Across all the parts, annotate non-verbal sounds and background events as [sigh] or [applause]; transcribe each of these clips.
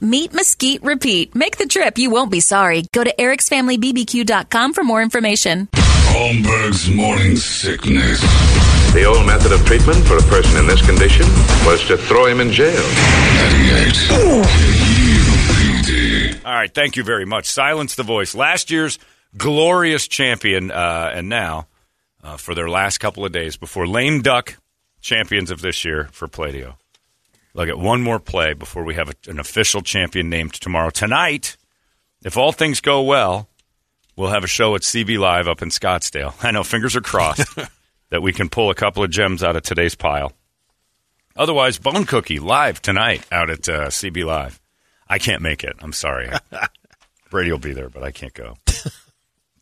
Meat, mesquite, repeat. Make the trip, you won't be sorry. Go to ericsfamilybbq.com for more information. Holmberg's morning sickness. The old method of treatment for a person in this condition was to throw him in jail. 98. All right, thank you very much. Silence the voice. Last year's glorious champion, uh, and now uh, for their last couple of days before lame duck champions of this year for Pladio. Look at one more play before we have a, an official champion named tomorrow. Tonight, if all things go well, we'll have a show at CB Live up in Scottsdale. [laughs] I know, fingers are crossed [laughs] that we can pull a couple of gems out of today's pile. Otherwise, Bone Cookie live tonight out at uh, CB Live. I can't make it. I'm sorry. [laughs] Brady will be there, but I can't go.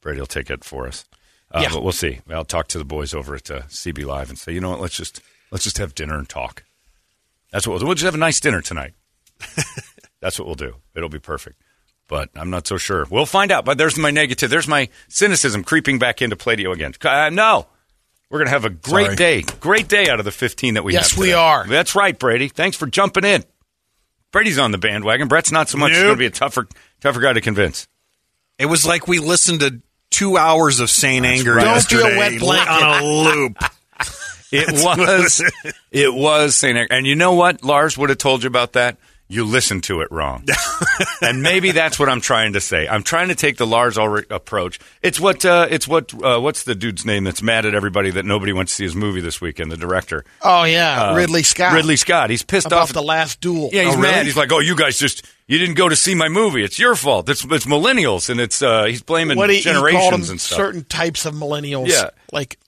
Brady will take it for us. Uh, Yeah. But we'll see. I'll talk to the boys over at uh, CB Live and say, you know what? Let's just let's just have dinner and talk. That's what we'll do. We'll just have a nice dinner tonight. [laughs] That's what we'll do. It'll be perfect. But I'm not so sure. We'll find out. But there's my negative. There's my cynicism creeping back into Pladio again. Uh, no. We're going to have a great Sorry. day. Great day out of the 15 that we Yes, have. Yes, we are. That's right, Brady. Thanks for jumping in. Brady's on the bandwagon. Brett's not so much. He's Nope. going to be a tougher, tougher guy to convince. It was like we listened to two hours of St. Anger right. Don't be a wet blanket. on a loop. [laughs] It was, it was St. Anger. And you know what? Lars would have told you about that. You listened to it wrong. [laughs] and maybe that's what I'm trying to say. I'm trying to take the Lars Ulrich approach. It's what, uh, it's what, uh, what's the dude's name that's mad at everybody that nobody went to see his movie this weekend, the director? Oh yeah, Uh, Ridley Scott. Ridley Scott. He's pissed about off. the last duel. Yeah, he's Oh, mad. He's like, "Oh, you guys just you didn't go to see my movie. It's your fault. It's it's millennials, and it's uh, he's blaming what he, he called generations them and stuff. certain types of millennials. Yeah. like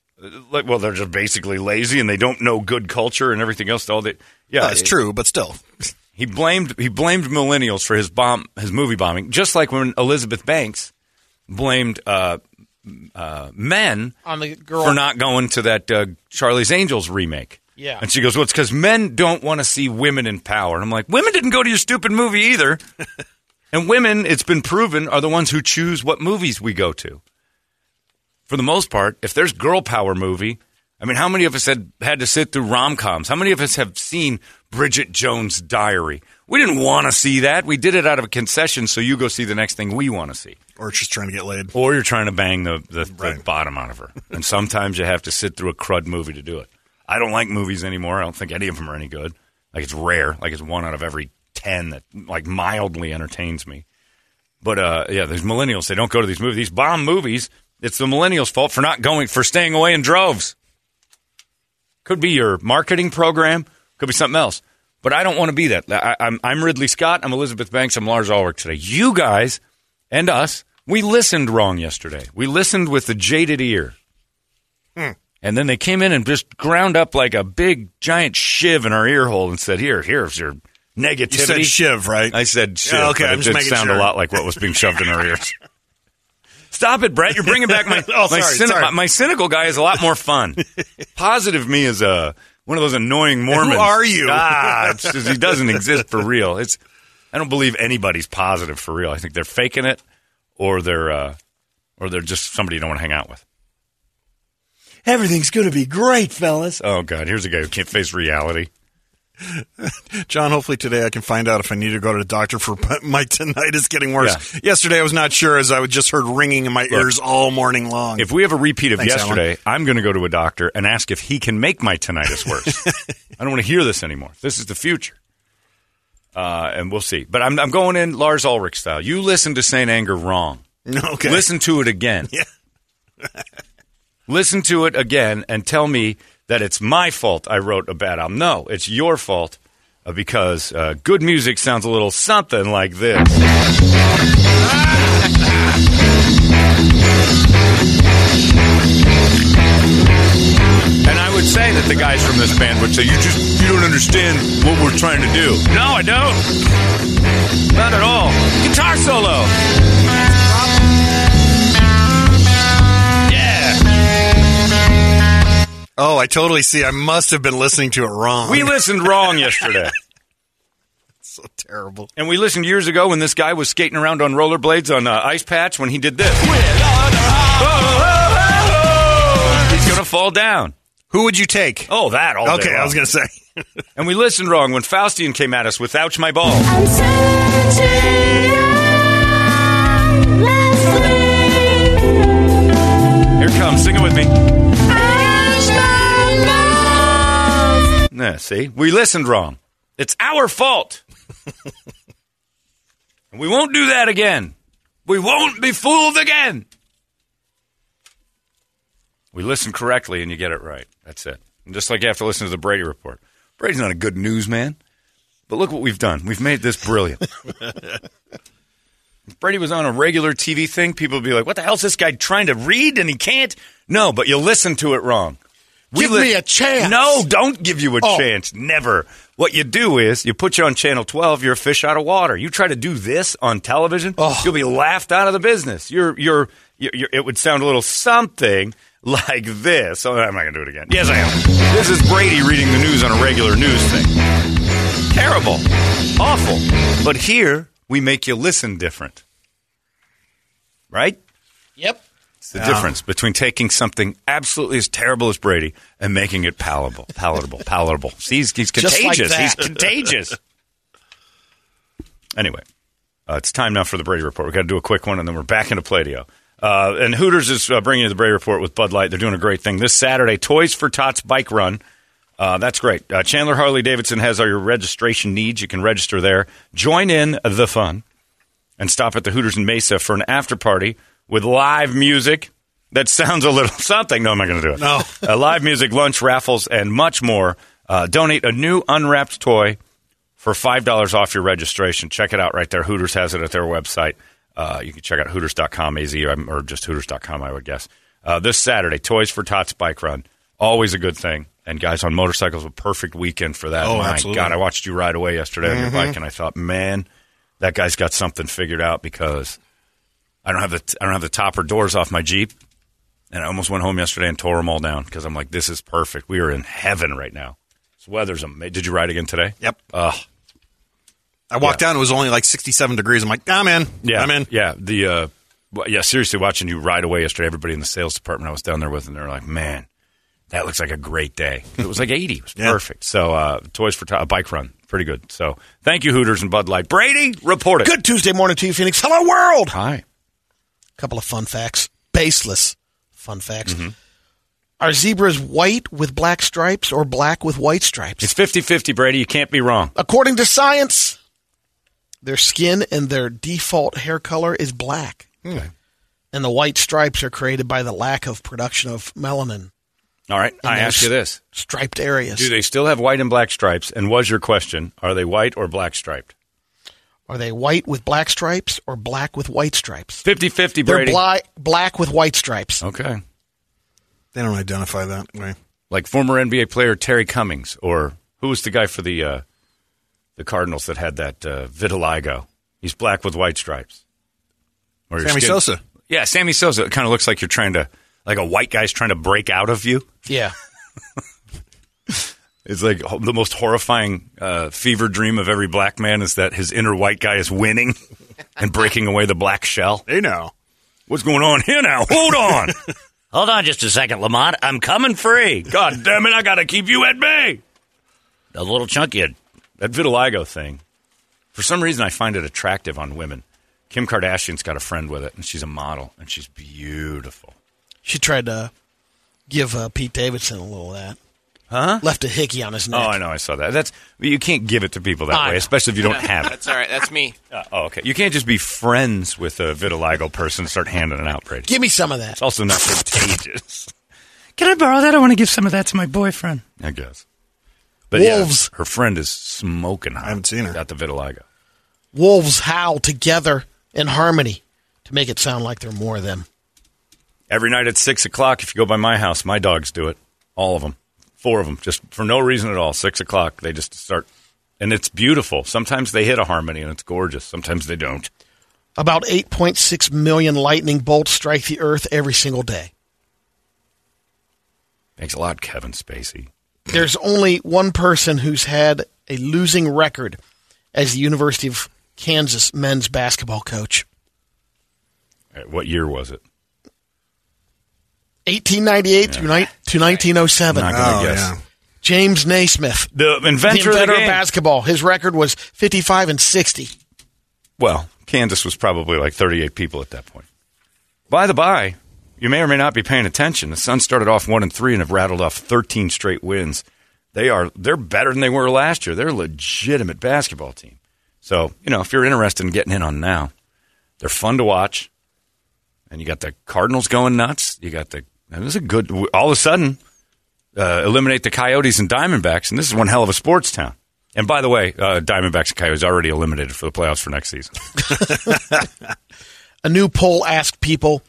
like, well, they're just basically lazy and they don't know good culture and everything else. All that, yeah, That's it- true, but still. [laughs] He blamed he blamed millennials for his bomb, his movie bombing, just like when Elizabeth Banks blamed uh, uh, men on the girl for not going to that uh, Charlie's Angels remake. Yeah. And she goes, well, it's because men don't want to see women in power. And I'm like, women didn't go to your stupid movie either. [laughs] and women, it's been proven, are the ones who choose what movies we go to. For the most part, if there's girl power movie, I mean, how many of us had had to sit through rom coms? How many of us have seen Bridget Jones' Diary? We didn't want to see that. We did it out of a concession, so you go see the next thing we want to see. Or just trying to get laid. Or you're trying to bang the, the, the bottom out of her. And sometimes you have to sit through a crud movie to do it. I don't like movies anymore. I don't think any of them are any good. Like it's rare. Like it's one out of every ten that like mildly entertains me. But uh, yeah, there's millennials. They don't go to these movies. These bomb movies. It's the millennials' fault for not going for staying away in droves. Could be your marketing program. Could be something else. But I don't want to be that. I, I'm, I'm Ridley Scott. I'm Elizabeth Banks. I'm Lars Ulrich today. You guys and us, we listened wrong yesterday. We listened with the jaded ear. Hmm. And then they came in and just ground up like a big giant shiv in our ear hole and said, "Here, here's your negativity." You said shiv, right? I said shiv. Yeah, okay, I'm it just did sound sure. a lot like what was being shoved in our ears. [laughs] Stop it, Brett! You're bringing back my [laughs] Oh, my, sorry, cyni- sorry. my my cynical guy is a lot more fun. [laughs] Positive me is a one of those annoying Mormons. Who are you? [laughs] Ah, just, he doesn't exist for real. It's I don't believe anybody's positive for real. I think they're faking it, or they're uh, or they're just somebody you don't want to hang out with. Everything's going to be great, fellas. Oh God, here's a guy who can't face reality. John, hopefully today I can find out if I need to go to the doctor for my tinnitus getting worse. Yesterday I was not sure as I would just heard ringing in my ears all morning long. If we have a repeat of Thanks, yesterday, I'm going to go to a doctor and ask if he can make my tinnitus worse. [laughs] I don't want to hear this anymore. This is the future. Uh, and we'll see. But I'm, I'm going in Lars Ulrich style. You listen to St. Anger wrong. okay. Listen to it again. [laughs] Yeah. Listen to it again and tell me that it's my fault I wrote a bad album. No, it's your fault uh, because uh, good music sounds a little something like this. And I would say that the guys from this band would say, "You just you don't understand what we're trying to do." No, I don't. Not at all. Guitar solo. Oh, I totally see. I must have been listening to it wrong. We [laughs] listened wrong yesterday. [laughs] so terrible. And we listened years ago when this guy was skating around on rollerblades on uh, Ice Patch when he did this. He's going to fall down. Who would you take? Oh, that all day okay, I was going to say. [laughs] And we listened wrong when Faustian came at us with Ouch My Ball. I'm searching endlessly. Here comes. Sing it with me. Yeah, see? We listened wrong. It's our fault. [laughs] and we won't do that again. We won't be fooled again. We listen correctly and you get it right. That's it. And just like you have to listen to the Brady report. Brady's not a good newsman, but look what we've done. We've made this brilliant. [laughs] if Brady was on a regular TV thing, people would be like, what the hell's this guy trying to read and he can't? No, but you listen to it wrong. Give me a chance. No, don't give you a Oh. chance. Never. What you do is you put you on channel 12, you're a fish out of water. You try to do this on television, Oh. you'll be laughed out of the business. You're, you're, you're, you're- it would sound a little something [laughs] like this. Oh, I'm not going to do it again. Yes, I am. This is Brady reading the news on a regular news thing. Terrible. Awful. But here, we make you listen different. Right? Yep. It's the difference between taking something absolutely as terrible as Brady and making it palatable, palatable, [laughs] palatable. See, he's, he's Just like contagious. he's contagious. [laughs] Anyway, uh, it's time now for the Brady Report. We've got to do a quick one, and then we're back into Pladio. Uh, and Hooters is uh, bringing you the Brady Report with Bud Light. They're doing a great thing. This Saturday, Toys for Tots Bike Run. Uh, that's great. Uh, Chandler Harley Davidson has all your registration needs. You can register there. Join in the fun and stop at the Hooters in Mesa for an after party with live music that sounds a little [laughs] something. No, I'm not going to do it. No. uh, live music, lunch, raffles, and much more. Uh, donate a new unwrapped toy for $5 off your registration. Check it out right there. Hooters has it at their website. Uh, you can check out Hooters.com, AZ, or just Hooters.com, I would guess. Uh, this Saturday, Toys for Tots Bike Run. Always a good thing. And guys on motorcycles, a perfect weekend for that. Oh, My absolutely. God, I watched you ride away yesterday on your bike, and I thought, man, that guy's got something figured out because I don't have the I don't have the topper doors off my Jeep, and I almost went home yesterday and tore them all down because I'm like, this is perfect. We are in heaven right now. This weather's amazing. Did you ride again today? Yep. Ugh. I walked Yeah. down. It was only like 67 degrees. I'm like, I'm in. Yeah, I'm in. Yeah, the uh, well, yeah. Seriously, watching you ride away yesterday, everybody in the sales department I was down there with, and they're like, "Man, that looks like a great day." It was like eighty. It was [laughs] Yeah. perfect. So, uh, Toys for Tot, a bike run, pretty good. So, thank you, Hooters and Bud Light. Brady, report it. Good Tuesday morning to you, Phoenix. Hello, world. Hi. Couple of fun facts. Baseless fun facts. Mm-hmm. Are zebras white with black stripes or black with white stripes? It's 50-50, Brady. You can't be wrong. According to science, their skin and their default hair color is black. And the white stripes are created by the lack of production of melanin All right. I ask you this: striped areas. Do they still have white and black stripes? And was your question: Are they white or black striped? Are they white with black stripes or black with white stripes? 50-50, They're Brady. bla- black with white stripes. okay. They don't identify that way. Like former NBA player Terry Cummings, or who was the guy for the uh, the Cardinals that had that uh, vitiligo? He's black with white stripes. Or Sammy skin- Sosa. Yeah, Sammy Sosa. It kind of looks like you're trying to, like a white guy's trying to break out of you. Yeah. [laughs] It's like the most horrifying uh, fever dream of every black man is that his inner white guy is winning [laughs] and breaking away the black shell. They know. What's going on here now? Hold on. [laughs] Hold on just a second, Lamont. I'm coming free. God damn it, I got to keep you at bay. The little chunky, that vitiligo thing. For some reason, I find it attractive on women. Kim Kardashian's got a friend with it, and she's a model, and she's beautiful. She tried to give uh, Pete Davidson a little of that. Huh? Left a hickey on his neck. Oh, I know. I saw that. That's you can't give it to people that I way, know. especially if you don't have it. That's all right. That's me. [laughs] Uh, oh, okay. You can't just be friends with a vitiligo person and start handing it out, Brady. Give me some of that. It's also not contagious. [laughs] Can I borrow that? I want to give some of that to my boyfriend. I guess. But yeah, Wolves. her friend is smoking hot. I haven't seen her. Got the vitiligo. Wolves howl together in harmony to make it sound like there are more of them. Every night at six o'clock, if you go by my house, my dogs do it. All of them, four of them, just for no reason at all. Six o'clock, they just start, and it's beautiful. Sometimes they hit a harmony and it's gorgeous. Sometimes they don't. About 8.6 million lightning bolts strike the earth every single day. Thanks a lot, Kevin Spacey. There's only one person who's had a losing record as the University of Kansas men's basketball coach. What year was it? 1898 through, ni- to 1907. Not gonna oh, guess. James Naismith, The inventor, the of the inventor of game. basketball. His record was 55 and 60. Well, Kansas was probably like 38 people at that point. By the by, you may or may not be paying attention. The Suns started off one and three and have rattled off 13 straight wins. They are they're better than they were last year. They're a legitimate basketball team. So you know if you're interested in getting in on now, they're fun to watch. And you got the Cardinals going nuts. You got the and was a good. All of a sudden, uh, eliminate the Coyotes and Diamondbacks, and this is one hell of a sports town. And by the way, uh, Diamondbacks and Coyotes already eliminated for the playoffs for next season. [laughs] A new poll asked people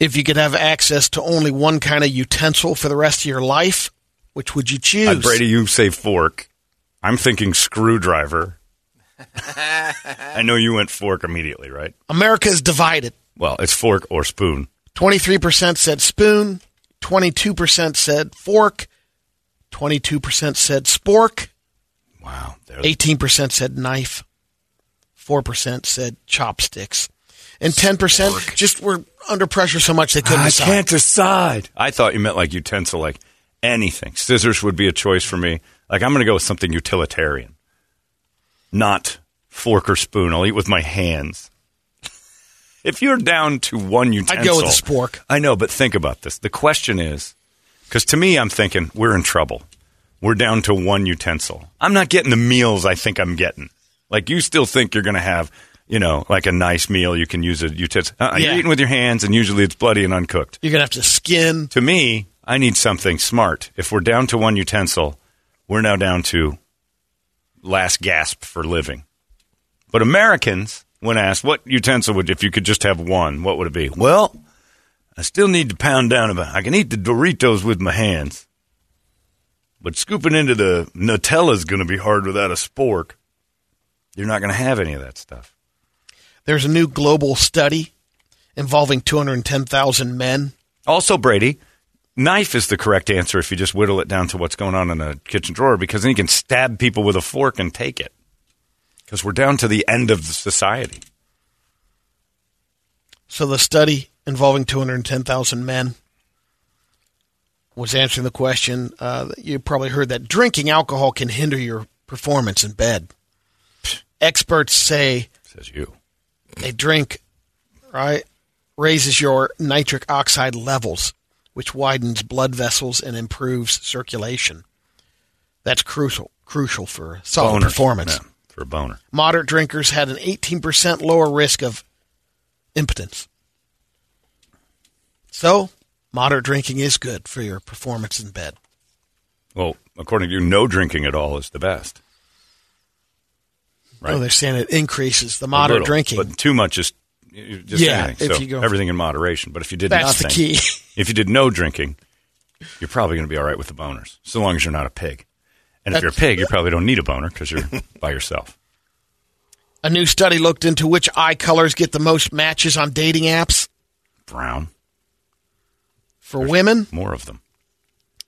if you could have access to only one kind of utensil for the rest of your life, which would you choose? Uh, Brady, you say fork. I'm thinking screwdriver. [laughs] I know you went fork immediately, right? America is divided. Well, it's fork or spoon. 23% said spoon, 22% said fork, 22% said spork, Wow. 18% said knife, 4% said chopsticks, and 10% just were under pressure so much they couldn't decide. I decide. can't decide. I thought you meant like utensil, like anything. Scissors would be a choice for me. Like I'm going to go with something utilitarian, not fork or spoon. I'll eat with my hands. If you're down to one utensil, I'd go with a spork. I know, but think about this. The question is, because to me, I'm thinking we're in trouble. We're down to one utensil. I'm not getting the meals I think I'm getting. Like you still think you're going to have, you know, like a nice meal. You can use a utensil. Uh, Yeah. You're eating with your hands, and usually it's bloody and uncooked. You're going to have to skin. To me, I need something smart. If we're down to one utensil, we're now down to last gasp for living. But Americans, when asked what utensil would, if you could just have one, what would it be? Well, I still need to pound down about. I can eat the Doritos with my hands, but scooping into the Nutella is going to be hard without a spork. You're not going to have any of that stuff. There's a new global study involving 210,000 men. Also, Brady, knife is the correct answer if you just whittle it down to what's going on in a kitchen drawer because then you can stab people with a fork and take it. Because we're down to the end of the society. So the study involving 210,000 men was answering the question. Uh, you probably heard that drinking alcohol can hinder your performance in bed. Experts say Says you. a drink, right, raises your nitric oxide levels, which widens blood vessels and improves circulation. That's crucial, crucial for solid Boners. performance. For a boner. Moderate drinkers had an 18% lower risk of impotence. So, moderate drinking is good for your performance in bed. Well, according to you, no drinking at all is the best. Right. Oh, they're saying it increases the moderate little, drinking. But too much is just Yeah, anything. if So you go- everything in moderation. But if you did That's the key. if you did no drinking, you're probably going to be all right with the boners, so long as you're not a pig. And if you're a pig, you probably don't need a boner because you're [laughs] by yourself. A new study looked into which eye colors get the most matches on dating apps. Brown, For women, more of them.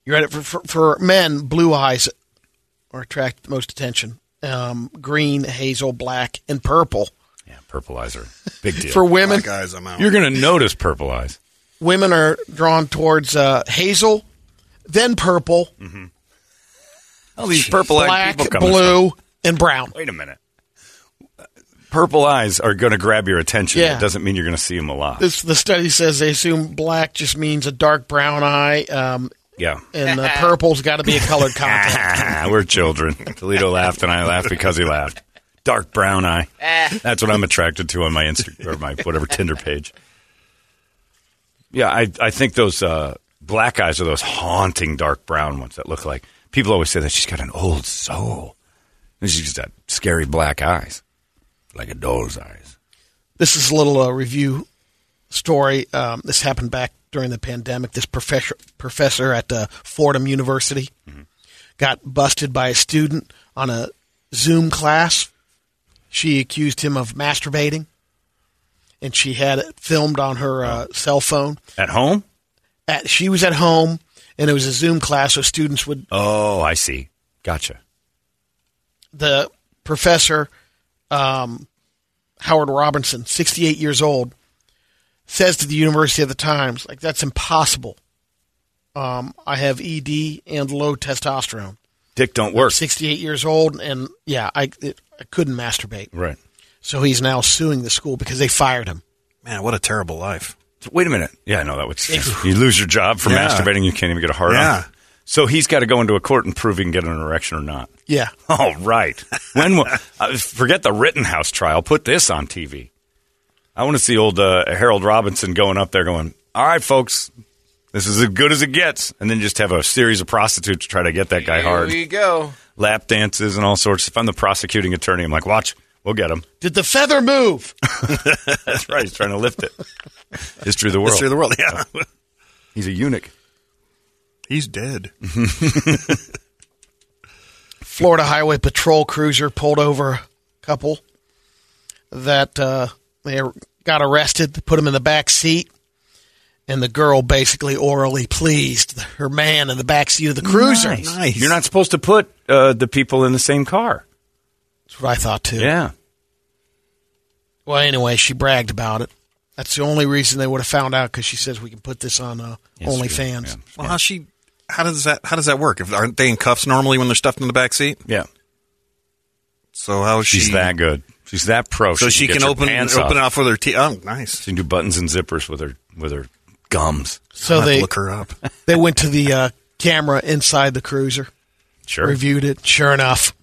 you're at it for, for, for men, blue eyes are attract the most attention. Um, green, hazel, black, and purple. Yeah, purple eyes are big [laughs] deal. For women, Black eyes, I'm out. you're going to notice purple eyes. women are drawn towards uh, hazel, then purple, All these purple-eyed black, people coming. blue, and brown. Wait a minute. Purple eyes are going to grab your attention. Yeah. It doesn't mean you're going to see them a lot. This the study says they assume black just means a dark brown eye, um, yeah. and the [laughs] purple's got to be a colored contact. [laughs] We're children. Toledo laughed, and I laughed because he laughed. Dark brown eye. That's what I'm attracted to on my Insta or my whatever Tinder page. Yeah, I I think those uh, black eyes are those haunting dark brown ones that look like people always say that she's got an old soul. And she's got scary black eyes, like a doll's eyes. This is a little uh, review story. Um, this happened back during the pandemic. This professor professor at uh, Fordham University got busted by a student on a Zoom class. She accused him of masturbating, and she had it filmed on her uh, cell phone. At home? At, she was at home, and it was a Zoom class, so students would Oh, I see. Gotcha. the professor, um, Howard Robinson, 68 years old, says to the University of the Times, like, that's impossible. Um, I have ED and low testosterone. Dick don't work. 68 years old, and yeah, I, it, I couldn't masturbate. Right. So he's now suing the school because they fired him. Man, what a terrible life. Wait a minute. Yeah, no, that would. you lose your job for Yeah. masturbating. You can't even get a hard Yeah. on. So he's got to go into a court and prove he can get an erection or not. Yeah. [laughs] All right. When will, uh, forget the Rittenhouse trial. Put this on TV. I want to see old uh, Harold Robinson going up there, going, "All right, folks, this is as good as it gets," and then just have a series of prostitutes try to get that guy hard, Here we go. lap dances and all sorts. If I'm the prosecuting attorney, I'm like, "Watch, we'll get him." Did the feather move? [laughs] That's right. He's trying to lift it. [laughs] History of the world. History of the world, yeah. [laughs] He's a eunuch. He's dead. [laughs] Florida Highway Patrol cruiser pulled over a couple that uh, they got arrested, put him in the back seat, and the girl basically orally pleased her man in the back seat of the cruiser. Nice. You're not supposed to put uh, the people in the same car. That's what I thought too. Yeah. Well, anyway, she bragged about it. That's the only reason they would have found out because she says we can put this on uh, OnlyFans. Well, how she? How does that? How does that work? If aren't they in cuffs normally when they're stuffed in the back seat? Yeah. So how is She's she? that good. She's that pro. So she, get can your open pants open it off. off with her teeth. Oh, nice. She can do buttons and zippers with her with her gums. So I'll have to they look her up. [laughs] they went to the uh, camera inside the cruiser, Sure. reviewed it. Sure enough,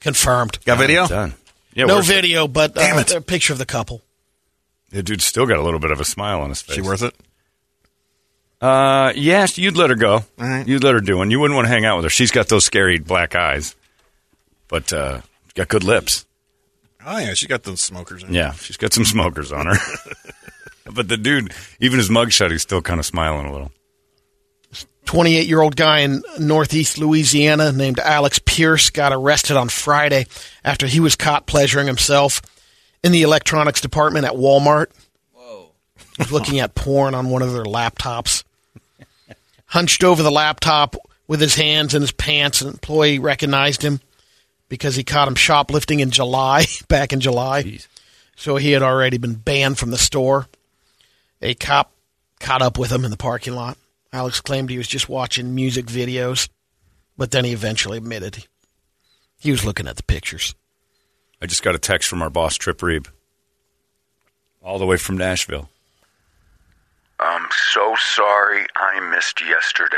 confirmed. Got video? Done. Yeah. no worth it. video, but uh, Damn it. a picture of the couple. The dude's still got a little bit of a smile on his face. She worth it? Uh, yes, you'd let her go. right. You'd let her do one. You wouldn't want to hang out with her. She's got those scary black eyes, but uh, got good lips. Oh yeah, she got those smokers. In. Yeah, she's got some smokers on her. [laughs] but the dude, even his mugshot, he's still kind of smiling a little. 28 year old guy in northeast Louisiana named Alex Pierce got arrested on Friday after he was caught pleasuring himself in the electronics department at Walmart. Whoa. He was looking at porn on one of their laptops. Hunched over the laptop with his hands in his pants, an employee recognized him because he caught him shoplifting in July, [laughs] back in July. So he had already been banned from the store. A cop caught up with him in the parking lot. Alex claimed he was just watching music videos, but then he eventually admitted he was looking at the pictures. I just got a text from our boss, Trip Reeb, all the way from Nashville. I'm so sorry I missed yesterday.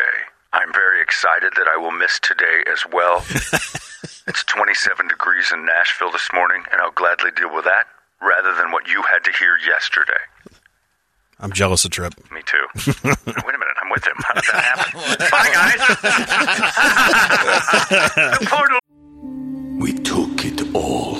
I'm very excited that I will miss today as well. [laughs] it's 27 degrees in Nashville this morning, and I'll gladly deal with that rather than what you had to hear yesterday. I'm jealous of Trip. Me too. [laughs] Wait a minute, I'm with him. How did that happen? Bye, guys. [laughs] We took it all.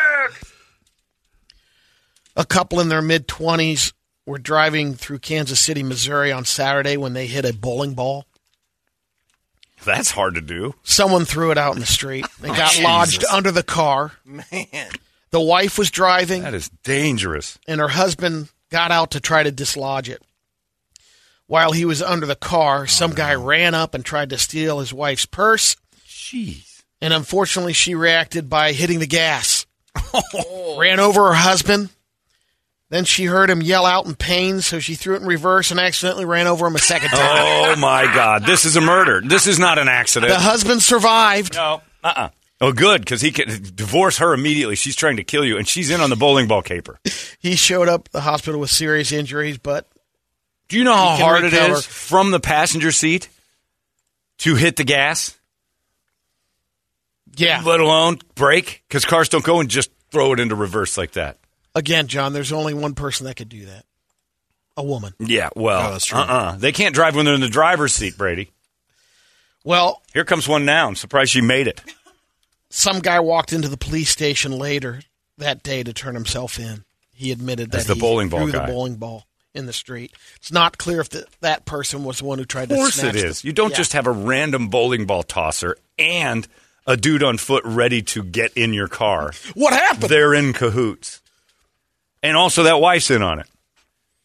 A couple in their mid 20s were driving through Kansas City, Missouri on Saturday when they hit a bowling ball. That's hard to do. Someone threw it out in the street. It oh, got Jesus. lodged under the car. Man. The wife was driving, That is dangerous. and her husband got out to try to dislodge it. While he was under the car, oh, some guy ran up and tried to steal his wife's purse. Jeez. And unfortunately, she reacted by hitting the gas. [laughs] Ran over her husband. Then she heard him yell out in pain, so she threw it in reverse and accidentally ran over him a second time. Oh my God! This is a murder. This is not an accident. The husband survived. no. Uh. uh Oh, good, because he can divorce her immediately. She's trying to kill you, and she's in on the bowling ball caper. [laughs] He showed up at the hospital with serious injuries, but Do you know how hard it recover. is from the passenger seat to hit the gas? yeah. Let alone brake, because cars don't go and just throw it into reverse like that. Again, John, there's only one person that could do that. A woman. Yeah, well, Oh, that's true. uh-uh. They can't drive when they're in the driver's seat, Brady. Well, Here comes one now. I'm surprised she made it. some guy walked into the police station later that day to turn himself in. He admitted As that the he bowling ball threw guy. the bowling ball in the street. It's not clear if the, that person was the one who tried to. Of course snatch it the- You don't Yeah. just have a random bowling ball tosser and a dude on foot ready to get in your car. What happened? They're in cahoots. And also that wife's in on it.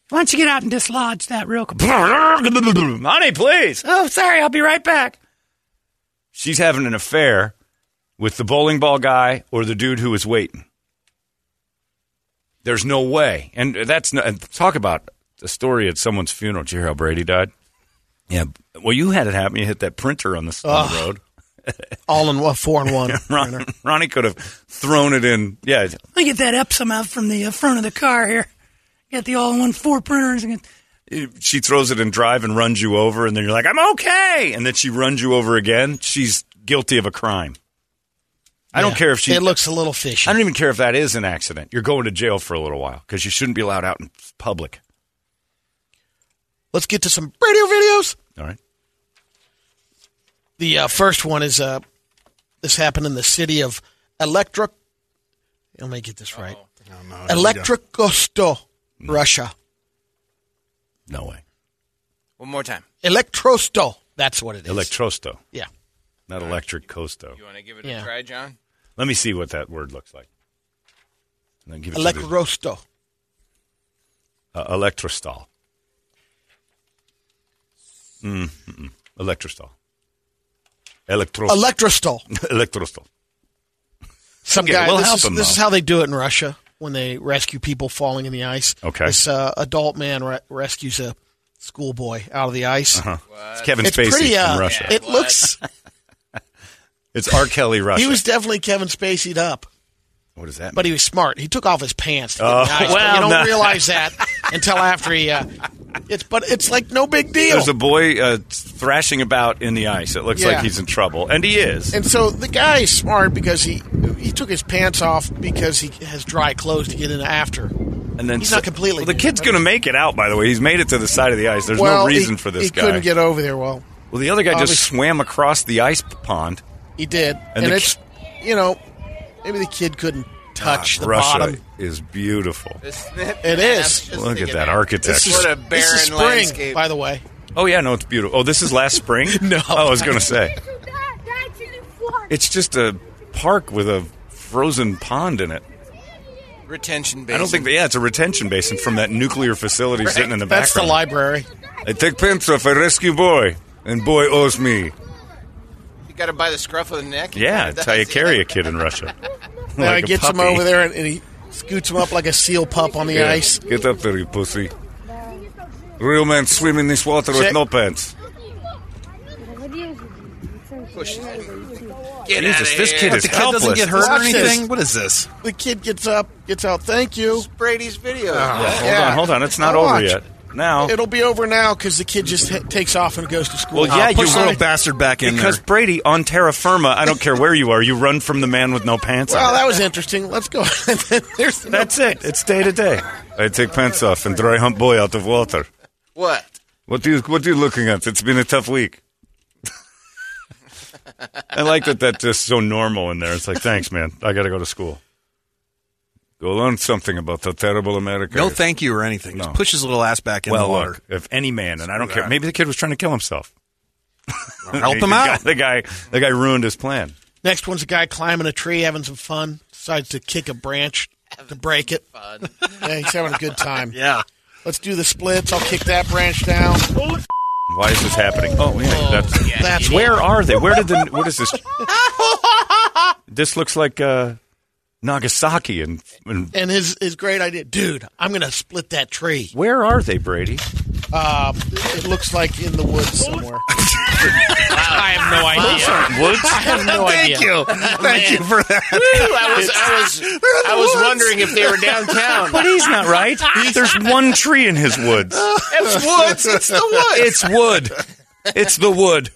Why don't you get out and dislodge that real quick? [laughs] Honey, please. Oh, sorry, I'll be right back. She's having an affair with the bowling ball guy or the dude who was waiting. There's no way. And that's no, and talk about the story at someone's funeral. Did you hear how Brady died? Yeah. Well, you had it happen. You hit that printer on the, on the road. All in one, four and one. [laughs] Ron, Ronnie could have thrown it in. Yeah. Let me get that Epson out from the uh, front of the car here. Get the all-in-one four printers. and She throws it in drive and runs you over, and then you're like, I'm okay. And then she runs you over again. She's guilty of a crime. I don't care if she. It looks a little fishy. I don't even care if that is an accident. You're going to jail for a little while because you shouldn't be allowed out in public. Let's get to some radio videos. All right. The uh, first one is uh, this happened in the city of Electric. Let me get this right. Elektrokosto, Russia. No way. One more time. Electrosto. That's what it is. Electrosto, yeah. not electric costo. You want to give it Yeah. a try, John? Let me see what that word looks like. And then give it Electrosto. uh, electrostall. Mm, mm-mm. Electrostall. Electro. Electrostol. [laughs] Electrostall. Some Okay, guy. we'll this help is, him, this is how they do it in Russia when they rescue people falling in the ice. Okay. This uh, adult man re- rescues a schoolboy out of the ice. Uh-huh. It's Kevin It's Spacey pretty. Uh, in Russia. It looks. [laughs] It's R. Kelly Russia. He was definitely Kevin Spacey'd up, what does that mean? but he was smart. He took off his pants. Oh, in the ice, well, you don't no. realize that [laughs] until after he. Uh, it's but it's like no big deal. There's a boy uh, thrashing about in the ice. It looks Yeah. like he's in trouble, and he is. And so the guy is smart because he he took his pants off because he has dry clothes to get in after. And then He's not completely Well, the kid's going to make it out. By the way, he's made it to the side of the ice. There's well, no reason he, for this he guy. couldn't get over there. Well, well, the other guy just swam across the ice pond. he did, And and, it's you know maybe the kid couldn't ah, touch God, the Russia bottom. is beautiful. It is. Look at that architecture. This architecture. is, What a this is barren spring, landscape. by the way. Oh yeah, no, it's beautiful. Oh, this is last spring. [laughs] No. oh, I was going to say it's just a park with a frozen pond in it. Retention basin. I don't think that. Yeah, it's a retention basin from that nuclear facility sitting in the back. That's the library. I take pence off. I rescue boy, and boy owes me. You got to buy the scruff of the neck. Yeah, [laughs] that's how you [laughs] carry a kid in Russia. [laughs] Now Like he a gets him over there and, and he scoots him up like a seal pup on the Yeah. ice. Get up there, you pussy. Real man swim in this water with no pants. Push. Get Jesus, outta this here. kid But is the kid helpless. doesn't get hurt or Watch this. anything. What is this? The kid gets up, gets out. Thank you. Brady's video. Oh, hold on, hold on. It's not Now over watch. yet. Now, It'll be over now because the kid just h- takes off and goes to school. Well, yeah, push you the little bastard back in because there. Brady on terra firma, I don't care where you are, you run from the man with no pants Well, on. that was interesting. Let's go. [laughs] There's no- That's it. It's day to day. I take pants off and dry hump boy out of water. What? What are you What are you looking at? It's been a tough week. [laughs] I like that. That's just so normal in there. It's like, thanks, man. I got to go to school. Go learn something about the terrible America. No thank you or anything. No. Just push his little ass back in well, the water. look, if any man, and I don't care, maybe the kid was trying to kill himself. [laughs] Help [laughs] him out. The guy, the guy ruined his plan. Next one's a guy climbing a tree, having some fun. Decides to kick a branch to break it. Fun. [laughs] Yeah, he's having a good time. Yeah. Let's do the splits. I'll kick that branch down. Why is this happening? Oh, yeah, that's Yeah, That's you- where are they? Where did the what is this? this looks like uh, Nagasaki and, and And his his great idea, dude. I'm gonna split that tree. where are they, Brady? Um, it looks like in the woods somewhere. [laughs] I have no idea. Woods? I have no Thank idea. you. Thank you for that. I was, I was, I was wondering if they were downtown. But he's not right. There's one tree in his woods. It's woods. It's the woods. It's wood. It's the wood.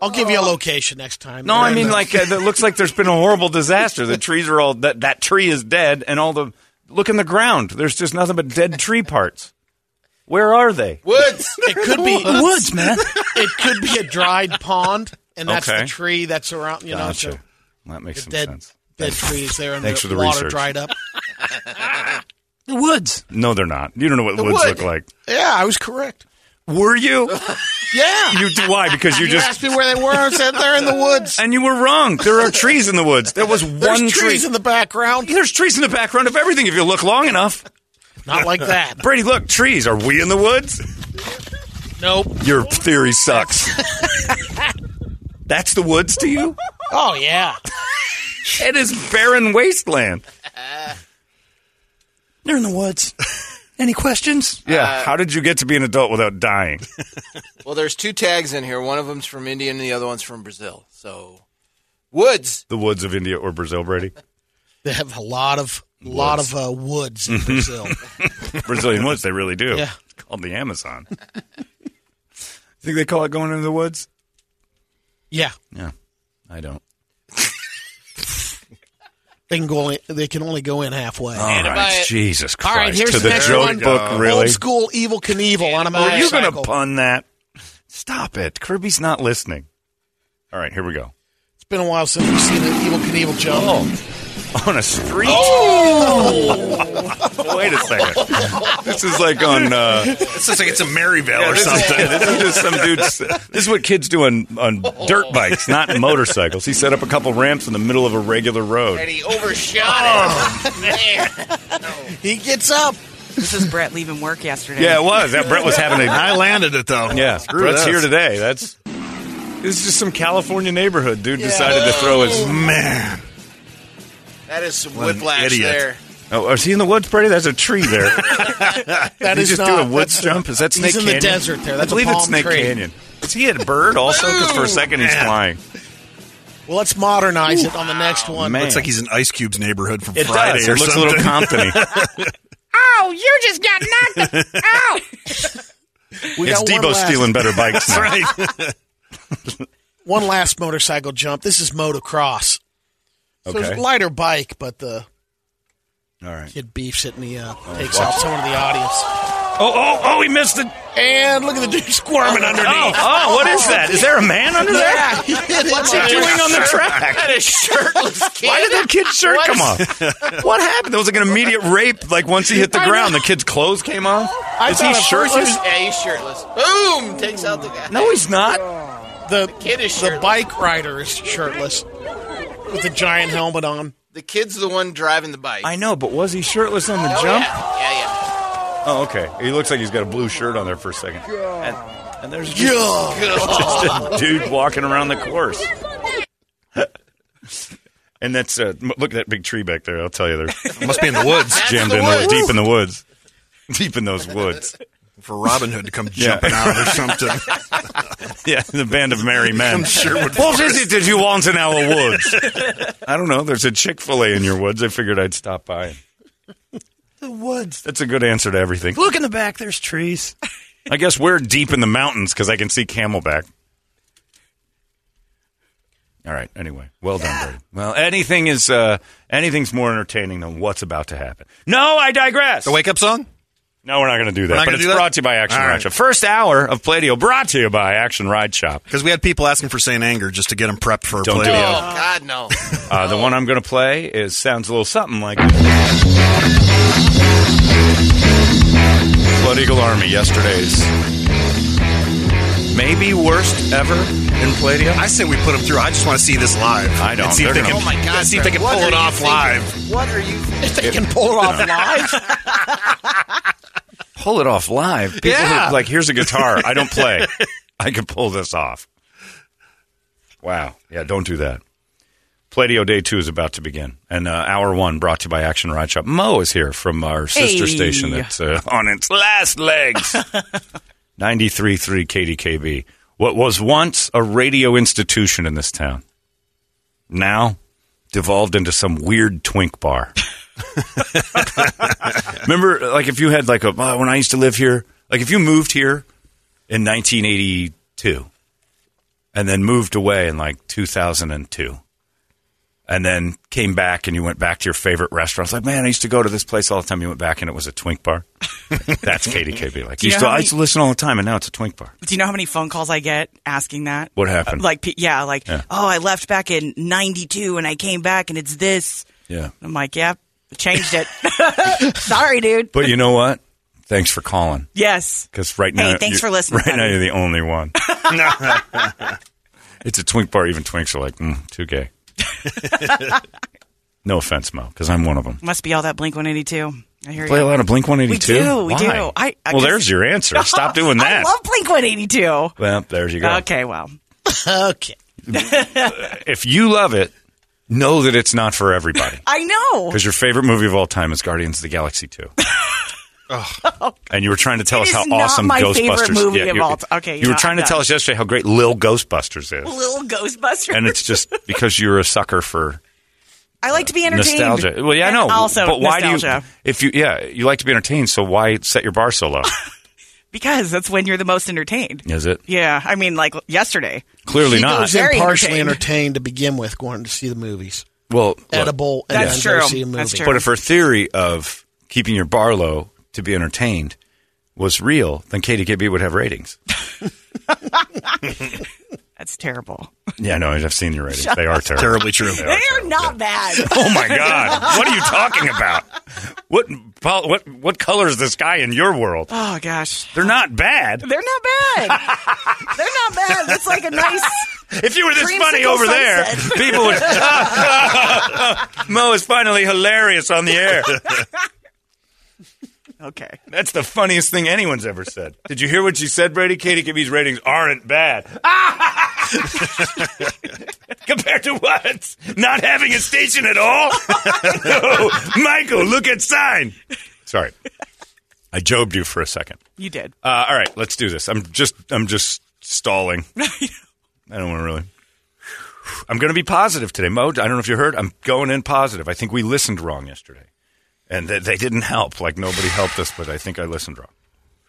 I'll give you a location next time. No, I mean like uh, it looks like there's been a horrible disaster. The trees are all that that tree is dead, and all the look in the ground. There's just nothing but dead tree parts. Where are they? woods. it could be The woods, man. It could be a dried pond, and that's Okay. the tree that's around. You know, Gotcha. so That makes some dead sense. dead trees there, and Thanks the, for the water research. dried up. [laughs] The woods. No, they're not. You don't know what The woods wood. look like. Yeah, I was correct. Were you? [laughs] Yeah, You why? Because you You just asked me where they were. I said they're in the woods. and you were wrong. There are trees in the woods. There was There's one trees tree. in the background. There's trees in the background of everything if you look long enough. Not like that. [laughs] Brady, look, trees. Are we in the woods? Nope. Your theory sucks. [laughs] That's the woods to you? Oh yeah. It is barren wasteland. They're in the woods. Any questions? Yeah. How did you get to be an adult without dying? [laughs] Well, there's two tags in here. One of them's from India and the other one's from Brazil. So, woods. The woods of India or Brazil, Brady? [laughs] They have a lot of lot of uh, woods in [laughs] Brazil. Brazilian woods, they really do. Yeah. It's called the Amazon. Think they call it going into the woods? yeah, Yeah. I don't. They can go. In, they can only go in halfway. All to right. Jesus Christ. right, here's to the the next joke one. book, really? Old school Evel Knievel on a motorcycle. Are you motorcycle. going to pun that? Stop it. Kirby's not listening. All right, here we go. It's been a while since we've seen an Evel Knievel jump. Oh. On a street? Oh! Wait a second. This is like on. Uh, This is like it's a Maryvale yeah, or this, is, something. [laughs] this is just some dude's. This is what kids do on, on dirt bikes, not motorcycles. He set up a couple ramps in the middle of a regular road. And he overshot it. [laughs] Man. He gets up. This is Brett leaving work yesterday. Yeah, it was. That Brett was having a. I landed it though. Yeah, Screw Brett's this. here today. That's. This is just some California neighborhood. Dude decided to throw his. Man, That is some What whiplash idiot. there. Oh, oh is he in the woods, Brady? There's a tree there. [laughs] that is he just not, do a woods jump? Is that Snake He's in the desert there. That's I believe a it's Snake tree. Canyon. Is he a bird also? Because for a second he's flying. Well, let's modernize it on the next one. man. looks like he's in Ice Cube's neighborhood from It Friday does. or It looks something. a little company. [laughs] Oh, you just got knocked out. We it's got Debo stealing better bikes [laughs] now. right. one last motorcycle jump. This is motocross. So it's a lighter bike, but the All right. kid beefs it and he uh, takes out someone in the audience. Oh, oh, oh, he missed it. And look at the dude [laughs] squirming Oh, underneath. oh, what is that? Is there a man under there? Yeah, he What's he doing on the track? That is shirtless [laughs] kid. Why did that kid's shirt What come is- off? [laughs] What happened? There was like an immediate rape. Like once he hit the ground, the kid's clothes came off. I is he thought at first shirtless? was- Yeah, he's shirtless. Boom! Takes out the guy. No, he's not. The, kid is the bike rider is shirtless with a giant helmet on. The kid's the one driving the bike. I know, but was he shirtless on the Oh, jump? Yeah, yeah, yeah. Oh, okay. He looks like he's got a blue shirt on there for a second. And, and there's just, [laughs] just a [laughs] dude walking around the course. [laughs] and that's uh, look at that big tree back there. I'll tell you, they're Must be in the woods jammed the in those woods. deep in the woods, deep in those woods. for Robin Hood to come Yeah. jumping out or something. [laughs] Yeah, the band of merry men. I'm sure would What is it that you want in our woods? [laughs] I don't know. There's a Chick Fil A in your woods. I figured I'd stop by. The woods. That's a good answer to everything. Look in the back. There's trees. [laughs] I guess we're deep in the mountains because I can see Camelback. All right. Anyway, well done, Brady. Well, anything is uh, anything's more entertaining than what's about to happen. No, I digress. The wake up song? No, we're not going to do that. But it's that? brought to you by Action All Ride right. Shop. First hour of Pladio brought to you by Action Ride Shop. Because we had people asking for St. Anger just to get them prepped for Don't play. do Oh. God, no. [laughs] Uh, the one I'm going to play is sounds a little something like Blood Eagle Army yesterday's maybe worst ever in Palladium. I say we put them through. I just want to see this live. I don't. And see if They're can, Oh my God, see if they can pull it off thinking? [laughs] live. What are you? If they can pull it off live. pull it off live. People Yeah. who, like, here's a guitar. I don't play. [laughs] I can pull this off. Wow. Yeah, don't do that. Pladio Day 2 is about to begin. And uh, hour one brought to you by Action Ride Shop. Mo is here from our sister Hey. station that's uh, on its last legs. [laughs] 93.3 KDKB. What was once a radio institution in this town, now devolved into some weird twink bar. [laughs] Remember, like if you had like a uh, when I used to live here, like if you moved here in 1982, and then moved away in like 2002, and then came back and you went back to your favorite restaurant. It's like, man, I used to go to this place all the time. You went back and it was a twink bar. [laughs] That's KDKB. Like, Do you used to, how I used to listen all the time, and now it's a twink bar. Do you know how many phone calls I get asking that? What happened? Uh, like, yeah, like, Yeah. oh, I left back in '92 and I came back and it's this. Yeah. I'm like, yeah, changed it. [laughs] Sorry, dude. But you know what? Thanks for calling. Yes. Because right now, Hey, thanks for listening, Right now, you're the only one. [laughs] it's a twink bar. Even twinks are like, mm, too gay. [laughs] no offense, Mo, because I'm one of them. Must be all that Blink 182. I hear you Play you. a lot of Blink 182. We do. We Why? do. I, I well, there's your answer. [laughs] Stop doing that. I love Blink 182. well, there you go. Okay, well, okay. [laughs] If you love it, know that it's not for everybody. I know. Because your favorite movie of all time is Guardians of the Galaxy 2. [laughs] And you were trying to tell It us how awesome my Ghostbusters favorite movie of you- all ti- okay, you were trying to I'm tell us yesterday how great Lil Ghostbusters is. Little Ghostbusters. and it's just because you're a sucker for I like to be uh, entertained. nostalgia. Well, yeah, I know. Also, but why nostalgia. do you? If you, yeah, you like to be entertained, so why set your bar so low? [laughs] Because that's when you're the most entertained. Is it Yeah, I mean, like yesterday. clearly He not? goes in Very partially entertained. entertained to begin with, going to see the movies. Well, look, Edible and That's then go true. see a movie. That's true. But if her theory of keeping your bar low to be entertained was real, then KDKB would have ratings. [laughs] That's terrible. Yeah, no, I've seen your ratings. they are terrible. Terribly true. They They are are terrible. not bad. [laughs] Oh my God! What are you talking about? What what what color is this guy in your world? Oh gosh, They're not bad. they're not bad. they're not bad. That's like a nice. If you were this funny Creamsicle over there, sunset. people would. [laughs] Mo is finally hilarious on the air. Okay. [laughs] That's the funniest thing anyone's ever said. Did you hear what she said, Brady? Katie Kibbe's ratings aren't bad. [laughs] Compared to what? Not having a station at all? [laughs] no. Michael, look at sign. Sorry. I jobed you for a second. You did. Uh, all right, let's do this. I'm just I'm just stalling. I don't want to really. I'm going to be positive today, Mo. I don't know if you heard. I'm going in positive. I think we listened wrong yesterday, and they, they didn't help. Like nobody helped us, but I think I listened wrong.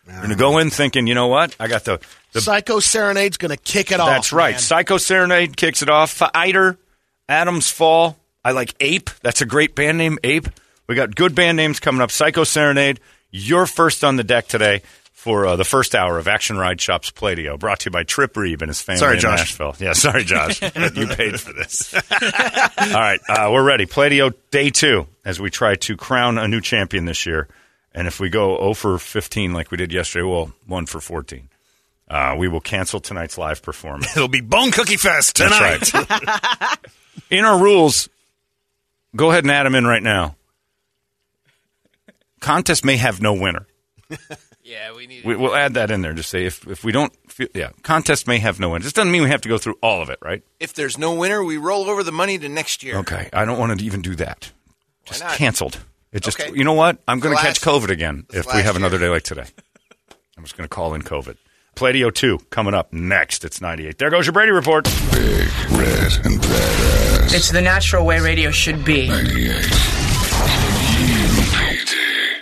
Going to go in thinking, you know what? I got the. the Psycho Serenade's going to kick it off. that's right. man. Psycho Serenade kicks it off. Eider, Adams Fall. I like Ape. That's a great band name, Ape. We got good band names coming up. Psycho Serenade. You're first on the deck today for uh, the first hour of Action Ride Shop's Pladio, brought to you by Trip Reeve and his family Sorry, in Josh. Nashville. Yeah, sorry, Josh. [laughs] you paid for this. All right, uh, we're ready. Pladio day two as we try to crown a new champion this year. And if we go 0 for 15 like we did yesterday, well, 1 for 14. Uh, we will cancel tonight's live performance. [laughs] It'll be Bone Cookie Fest tonight. That's right. [laughs] in our rules, go ahead and add them in right now. Contest may have no winner. Yeah, we need. We, we'll add that in there. Just say if, if we don't, feel, yeah, contest may have no winner. This doesn't mean we have to go through all of it, right? If there's no winner, we roll over the money to next year. Okay, I don't want to even do that. Just not? canceled. It just, Okay. you know what? I'm going to catch COVID again if we have another year. day like today. I'm just going to call in COVID. Pladio 2 coming up next. It's 98. There goes your Brady report. Big, red, and badass. It's the natural way radio should be.